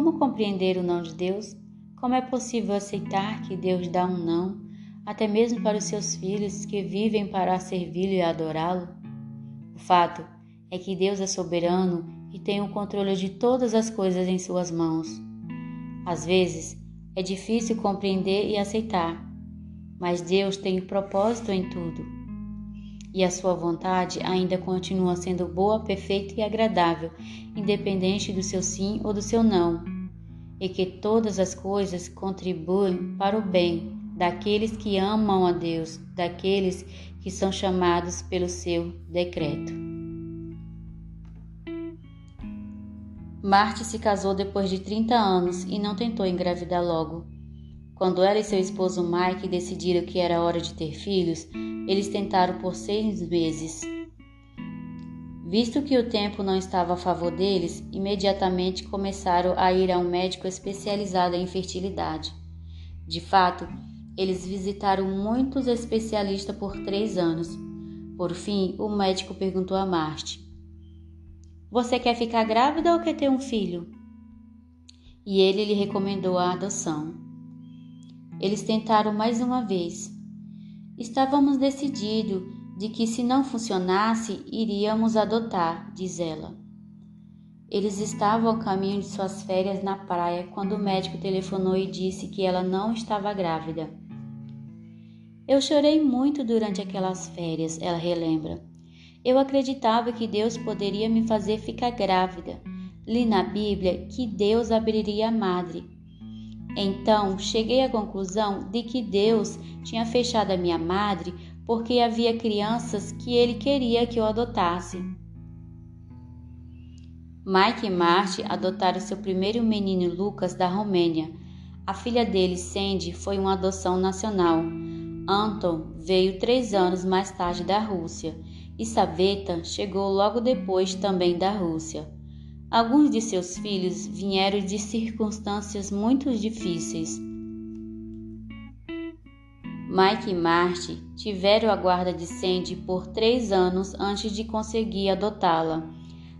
Como compreender o não de Deus? Como é possível aceitar que Deus dá um não, até mesmo para os seus filhos que vivem para servi-lo e adorá-lo? O fato é que Deus é soberano e tem o controle de todas as coisas em suas mãos. Às vezes, é difícil compreender e aceitar, mas Deus tem um propósito em tudo. E a sua vontade ainda continua sendo boa, perfeita e agradável, independente do seu sim ou do seu não, e que todas as coisas contribuem para o bem daqueles que amam a Deus, daqueles que são chamados pelo seu decreto. Marte se casou depois de 30 anos e não tentou engravidar logo. Quando ela e seu esposo Mike decidiram que era hora de ter filhos, eles tentaram por seis meses. Visto que o tempo não estava a favor deles, imediatamente começaram a ir a um médico especializado em fertilidade. De fato, eles visitaram muitos especialistas por três anos. Por fim, o médico perguntou a Marte: você quer ficar grávida ou quer ter um filho? E ele lhe recomendou a adoção. Eles tentaram mais uma vez. Estávamos decididos de que se não funcionasse, iríamos adotar, diz ela. Eles estavam ao caminho de suas férias na praia quando o médico telefonou e disse que ela não estava grávida. Eu chorei muito durante aquelas férias, ela relembra. Eu acreditava que Deus poderia me fazer ficar grávida. Li na Bíblia que Deus abriria a madre. Então cheguei à conclusão de que Deus tinha fechado a minha madre porque havia crianças que ele queria que eu adotasse. Mike e Marty adotaram seu primeiro menino Lucas da Romênia. A filha dele, Sandy, foi uma adoção nacional. Anton veio três anos mais tarde da Rússia e Saveta chegou logo depois também da Rússia. Alguns de seus filhos vieram de circunstâncias muito difíceis. Mike e Marty tiveram a guarda de Sandy por três anos antes de conseguir adotá-la.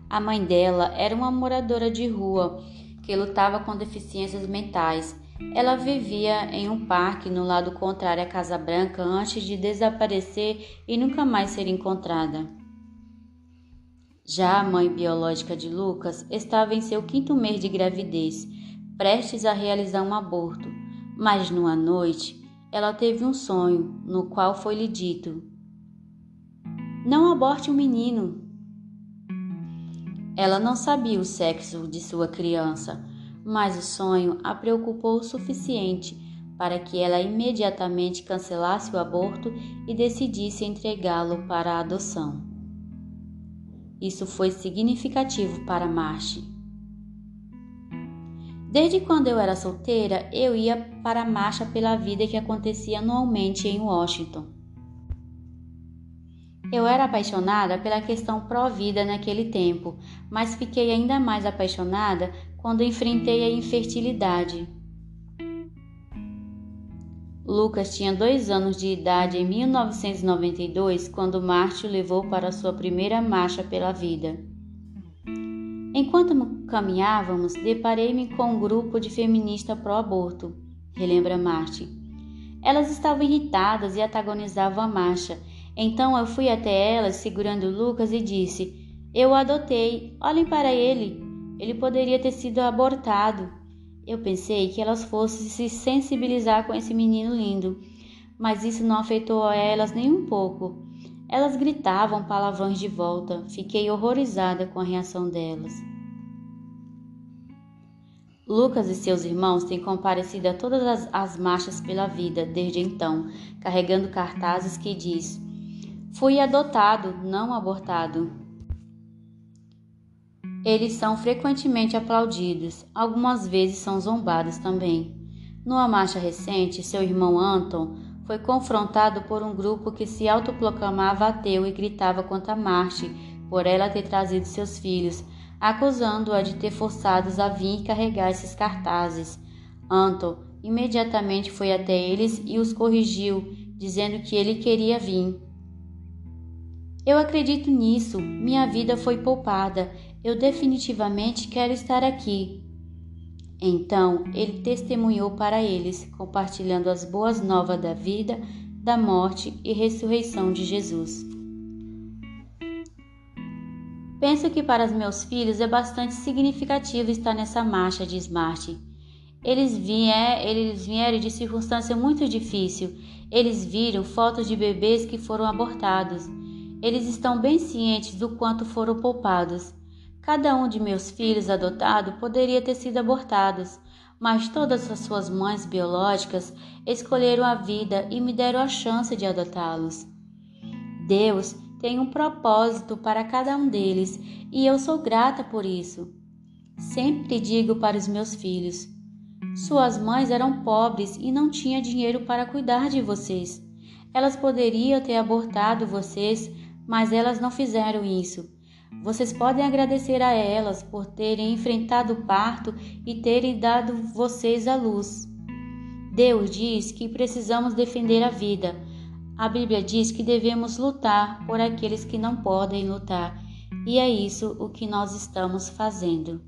A mãe dela era uma moradora de rua que lutava com deficiências mentais ela vivia em um parque no lado contrário à Casa Branca antes de desaparecer e nunca mais ser encontrada. Já a mãe biológica de Lucas estava em seu quinto mês de gravidez, prestes a realizar um aborto, mas numa noite ela teve um sonho no qual foi-lhe dito: Não aborte o menino. Ela não sabia o sexo de sua criança mas o sonho a preocupou o suficiente para que ela imediatamente cancelasse o aborto e decidisse entregá-lo para a adoção. Isso foi significativo para Marche. Desde quando eu era solteira, eu ia para a marcha pela vida que acontecia anualmente em Washington. Eu era apaixonada pela questão pró-vida naquele tempo, mas fiquei ainda mais apaixonada quando enfrentei a infertilidade. Lucas tinha dois anos de idade em 1992 quando Marte o levou para sua primeira marcha pela vida. Enquanto caminhávamos, deparei-me com um grupo de feministas pró-aborto, relembra Marte. Elas estavam irritadas e antagonizavam a marcha. Então eu fui até elas segurando Lucas e disse: Eu o adotei, olhem para ele. Ele poderia ter sido abortado. Eu pensei que elas fossem se sensibilizar com esse menino lindo, mas isso não afetou a elas nem um pouco. Elas gritavam palavrões de volta. Fiquei horrorizada com a reação delas. Lucas e seus irmãos têm comparecido a todas as, as marchas pela vida desde então, carregando cartazes que diz: Fui adotado, não abortado. Eles são frequentemente aplaudidos, algumas vezes são zombados também. Numa marcha recente, seu irmão Anton foi confrontado por um grupo que se autoproclamava ateu e gritava contra Marte por ela ter trazido seus filhos, acusando-a de ter forçados a vir carregar esses cartazes. Anton imediatamente foi até eles e os corrigiu, dizendo que ele queria vir. Eu acredito nisso, minha vida foi poupada eu definitivamente quero estar aqui. Então ele testemunhou para eles, compartilhando as boas novas da vida, da morte e ressurreição de Jesus. Penso que para os meus filhos é bastante significativo estar nessa marcha de Smart. Eles, vier, eles vieram de circunstância muito difícil. Eles viram fotos de bebês que foram abortados. Eles estão bem cientes do quanto foram poupados. Cada um de meus filhos adotados poderia ter sido abortados, mas todas as suas mães biológicas escolheram a vida e me deram a chance de adotá-los. Deus tem um propósito para cada um deles e eu sou grata por isso. Sempre digo para os meus filhos: suas mães eram pobres e não tinham dinheiro para cuidar de vocês. Elas poderiam ter abortado vocês, mas elas não fizeram isso. Vocês podem agradecer a elas por terem enfrentado o parto e terem dado vocês a luz. Deus diz que precisamos defender a vida. A Bíblia diz que devemos lutar por aqueles que não podem lutar, e é isso o que nós estamos fazendo.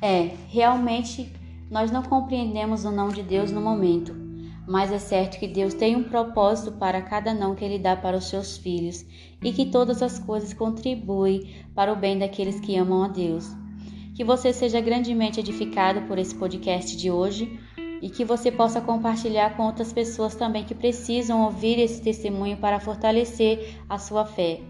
É, realmente nós não compreendemos o não de Deus no momento mas é certo que Deus tem um propósito para cada não que Ele dá para os seus filhos e que todas as coisas contribuem para o bem daqueles que amam a Deus. Que você seja grandemente edificado por esse podcast de hoje e que você possa compartilhar com outras pessoas também que precisam ouvir esse testemunho para fortalecer a sua fé.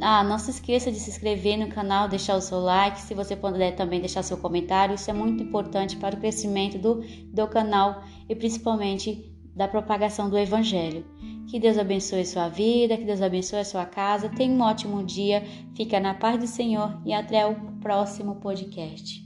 Ah, não se esqueça de se inscrever no canal, deixar o seu like, se você puder também deixar seu comentário, isso é muito importante para o crescimento do, do canal e principalmente da propagação do Evangelho. Que Deus abençoe sua vida, que Deus abençoe a sua casa. Tenha um ótimo dia, fica na paz do Senhor e até o próximo podcast.